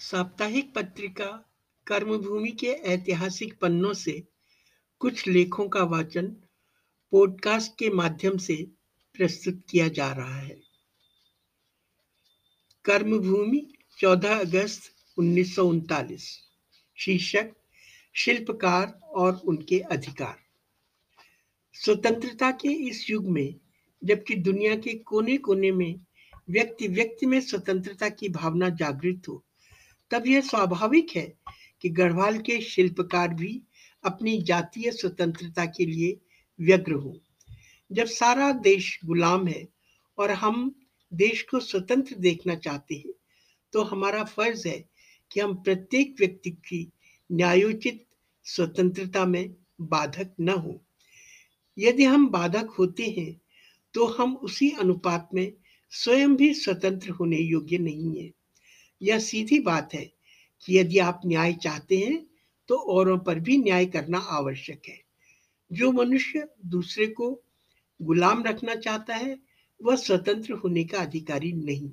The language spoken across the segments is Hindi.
साप्ताहिक पत्रिका कर्मभूमि के ऐतिहासिक पन्नों से कुछ लेखों का वाचन पॉडकास्ट के माध्यम से प्रस्तुत किया जा रहा है। कर्मभूमि 14 अगस्त उन्नीस सौ उनतालीस। शीर्षक, शिल्पकार और उनके अधिकार। स्वतंत्रता के इस युग में, जबकि दुनिया के कोने कोने में व्यक्ति व्यक्ति में स्वतंत्रता की भावना जागृत हो तब यह स्वाभाविक है कि गढ़वाल के शिल्पकार भी अपनी जातीय स्वतंत्रता के लिए व्यग्र हो। जब सारा देश गुलाम है और हम देश को स्वतंत्र देखना चाहते हैं तो हमारा फ़र्ज़ है कि हम प्रत्येक व्यक्ति की न्यायोचित स्वतंत्रता में बाधक न हो। यदि हम बाधक होते हैं तो हम उसी अनुपात में स्वयं भी स्वतंत्र होने योग्य नहीं है। यह सीधी बात है कि यदि आप न्याय चाहते हैं तो औरों पर भी न्याय करना आवश्यक है। जो मनुष्य दूसरे को गुलाम रखना चाहता है, वह स्वतंत्र होने का अधिकारी नहीं।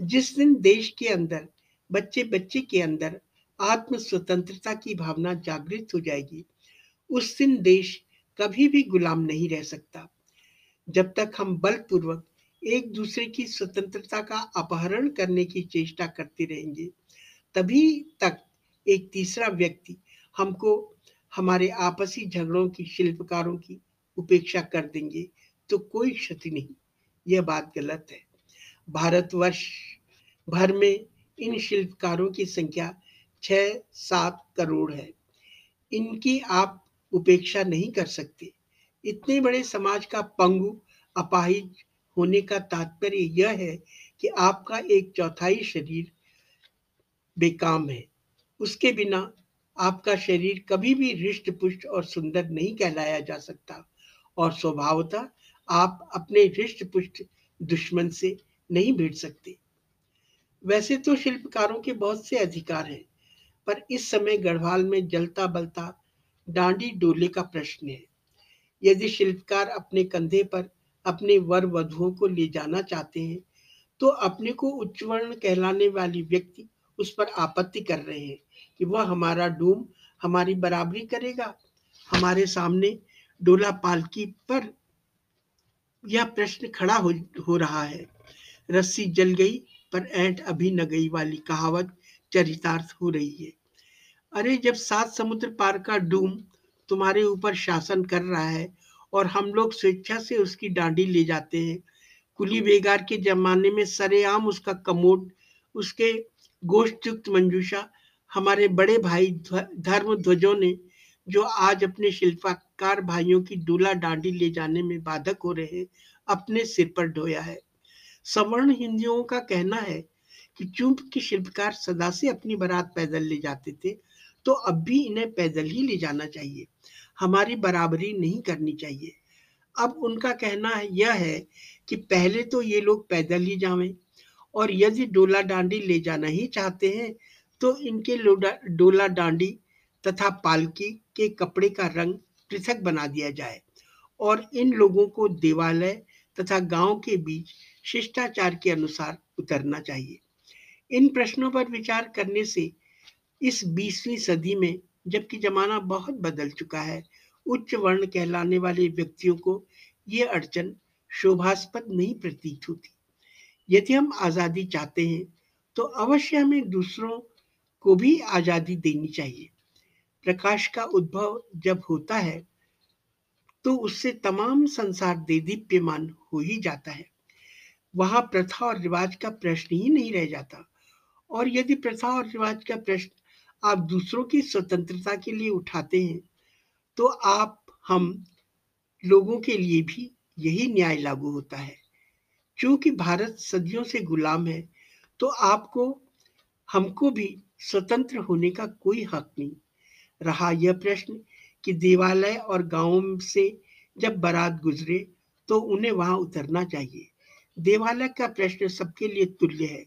जिस दिन देश के अंदर बच्चे बच्चे के अंदर आत्म स्वतंत्रता की भावना जागृत हो जाएगी, उस दिन देश कभी भी गुलाम नहीं रह सकता। जब तक हम बलपूर्वक एक दूसरे की स्वतंत्रता का अपहरण करने की चेष्टा करते रहेंगे। तभी तक एक तीसरा व्यक्ति हमको हमारे आपसी झगड़ों की, शिल्पकारों की उपेक्षा कर देंगे तो कोई क्षति नहीं। यह बात गलत है। भारतवर्ष भर में इन शिल्पकारों की संख्या छह सात करोड़ है। इनकी आप उपेक्षा नहीं कर सकते। इतने बड़े समाज का पंगु, अपाहिज होने का तात्पर्य यह है कि आपका एक चौथाई शरीर बेकाम है। उसके बिना आपका शरीर कभी भी रिष्ट पुष्ट और सुंदर नहीं कहलाया जा सकता और स्वभावतः आप अपने रिष्ट पुष्ट दुश्मन से नहीं भिड़ सकते। वैसे तो शिल्पकारों के बहुत से अधिकार हैं, पर इस समय गढ़वाल में जलता बलता डांडी डोले का प्रश्न है। यदि शिल्पकार अपने कंधे पर अपने वर वधुओं को ले जाना चाहते हैं तो अपने को उच्चवर्ण कहलाने वाली व्यक्ति उस पर आपत्ति कर रहे हैं कि वह हमारा डूम हमारी बराबरी करेगा। हमारे सामने डोला पालकी पर यह प्रश्न खड़ा हो, हो रहा है। रस्सी जल गई पर ऐंठ अभी न गई वाली कहावत चरितार्थ हो रही है। अरे जब सात समुद्र पार का डूम तुम्हारे ऊपर शासन कर रहा है और हम लोग स्वेच्छा से उसकी डांडी ले जाते हैं। कुली बेगार के जमाने में सरेआम उसका कमोड उसके गोष्ठ युक्त मंजूषा हमारे बड़े भाई धर्म ध्वजों ने जो आज अपने शिल्पकार भाइयों की दूल्हा डांडी ले जाने में बाधक हो रहे हैं अपने सिर पर ढोया है। सवर्ण हिंदुओं का कहना है कि चूंक के शिल्पकार सदा से अपनी बारात पैदल ले जाते थे तो अब भी इन्हें पैदल ही ले जाना चाहिए। हमारी बराबरी नहीं करनी चाहिए। अब उनका कहना है, यह है कि पहले तो ये लोग पैदल ही जावें और यदि डोला डांडी ले जाना ही चाहते हैं तो इनके डोला डांडी तथा पालकी के कपड़े का रंग पृथक बना दिया जाए और इन लोगों को देवालय तथा गाँव के बीच शिष्टाचार के अनुसार उतरना चाहिए। इन प्रश्नों पर विचार करने से इस बीसवीं सदी में, जबकि जमाना बहुत बदल चुका है, उच्च वर्ण कहलाने वाले व्यक्तियों को ये अड़चन शोभास्पद नहीं प्रतीत होती। यदि हम आज़ादी चाहते हैं तो अवश्य हमें दूसरों को भी आज़ादी देनी चाहिए। प्रकाश का उद्भव जब होता है तो उससे तमाम संसार दे दीप्यमान हो ही जाता है। वहाँ प्रथा और रिवाज का प्रश्न ही नहीं रह जाता। और यदि प्रथा और रिवाज का प्रश्न आप दूसरों की स्वतंत्रता के लिए उठाते हैं तो आप, हम लोगों के लिए भी यही न्याय लागू होता है। क्योंकि भारत सदियों से गुलाम है तो आपको, हमको भी स्वतंत्र होने का कोई हक नहीं। रहा यह प्रश्न कि देवालय और गाँवों से जब बारात गुजरे तो उन्हें वहाँ उतरना चाहिए। देवालय का प्रश्न सबके लिए तुल्य है।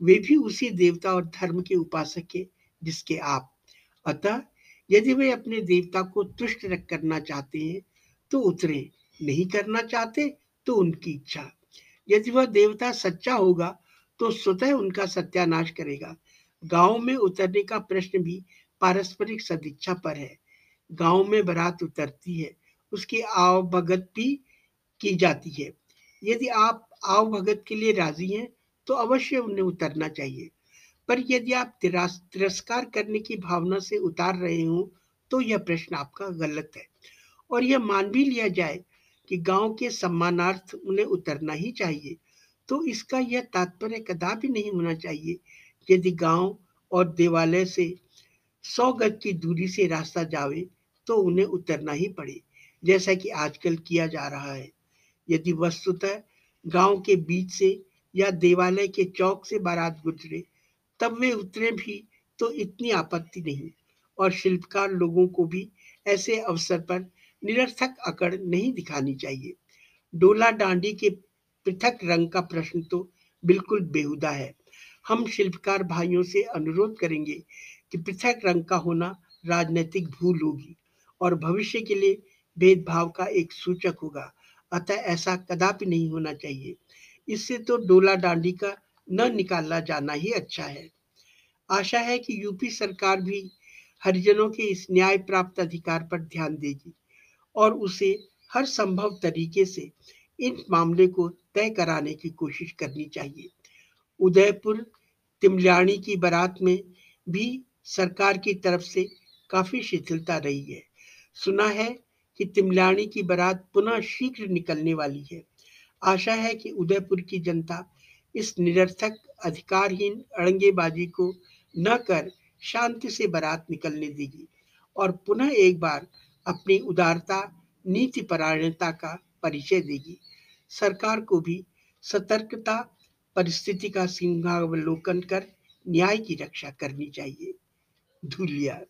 वे भी उसी देवता और धर्म के उपासक है। जिसके आप। अतः यदि वे अपने देवता को तुष्ट रख करना चाहते हैं तो उतरे। नहीं करना चाहते तो उनकी इच्छा। यदि वह देवता सच्चा होगा तो स्वतः उनका सत्यानाश करेगा। गाँव में उतरने का प्रश्न भी पारस्परिक सदिच्छा पर है। गाँव में बारात उतरती है, उसकी आव भगत भी की जाती है। यदि आप आव भगत के लिए राज़ी हैं तो अवश्य उन्हें उतरना चाहिए। पर यदि आप तिरस्कार करने की भावना से उतार रहे हो तो यह प्रश्न आपका गलत है। और यह मान भी लिया जाए कि गाँव के सम्मानार्थ उन्हें उतरना ही चाहिए तो इसका यह तात्पर्य कदापि नहीं होना चाहिए यदि गाँव और देवालय से सौ गज की दूरी से रास्ता जावे तो उन्हें उतरना ही पड़े, जैसा कि आजकल किया जा रहा है। यदि वस्तुतः गाँव के बीच से या देवालय के चौक से बारात गुजरे तब वे उतरे भी तो इतनी आपत्ति नहीं। और शिल्पकार लोगों को भी ऐसे अवसर पर निरर्थक अकड़ नहीं दिखानी चाहिए। डोला डांडी के पृथक रंग का प्रश्न तो बिल्कुल बेहुदा है। हम शिल्पकार भाइयों से अनुरोध करेंगे कि पृथक रंग का होना राजनीतिक भूल होगी और भविष्य के लिए भेदभाव का एक सूचक होगा। अतः ऐसा कदापि नहीं होना चाहिए। इससे तो डोला डांडी का न निकाला जाना ही अच्छा है। आशा है कि यूपी सरकार भी हरिजनों के इस न्याय प्राप्त अधिकार पर ध्यान देगी और उसे हर संभव तरीके से इन मामले को तय कराने की कोशिश करनी चाहिए। उदयपुर, तिमल्याणी की बारात में भी सरकार की तरफ़ से काफ़ी शिथिलता रही है। सुना है कि तिमल्याणी की बारात पुनः शीघ्र निकलने वाली है। आशा है कि उदयपुर की जनता इस निरर्थक, अधिकारहीन अड़ंगेबाजी को न कर शांति से बारात निकलने देगी और पुनः एक बार अपनी उदारता नीति परायणता का परिचय देगी। सरकार को भी सतर्कता, परिस्थिति का सिंहावलोकन कर न्याय की रक्षा करनी चाहिए। धुलिया।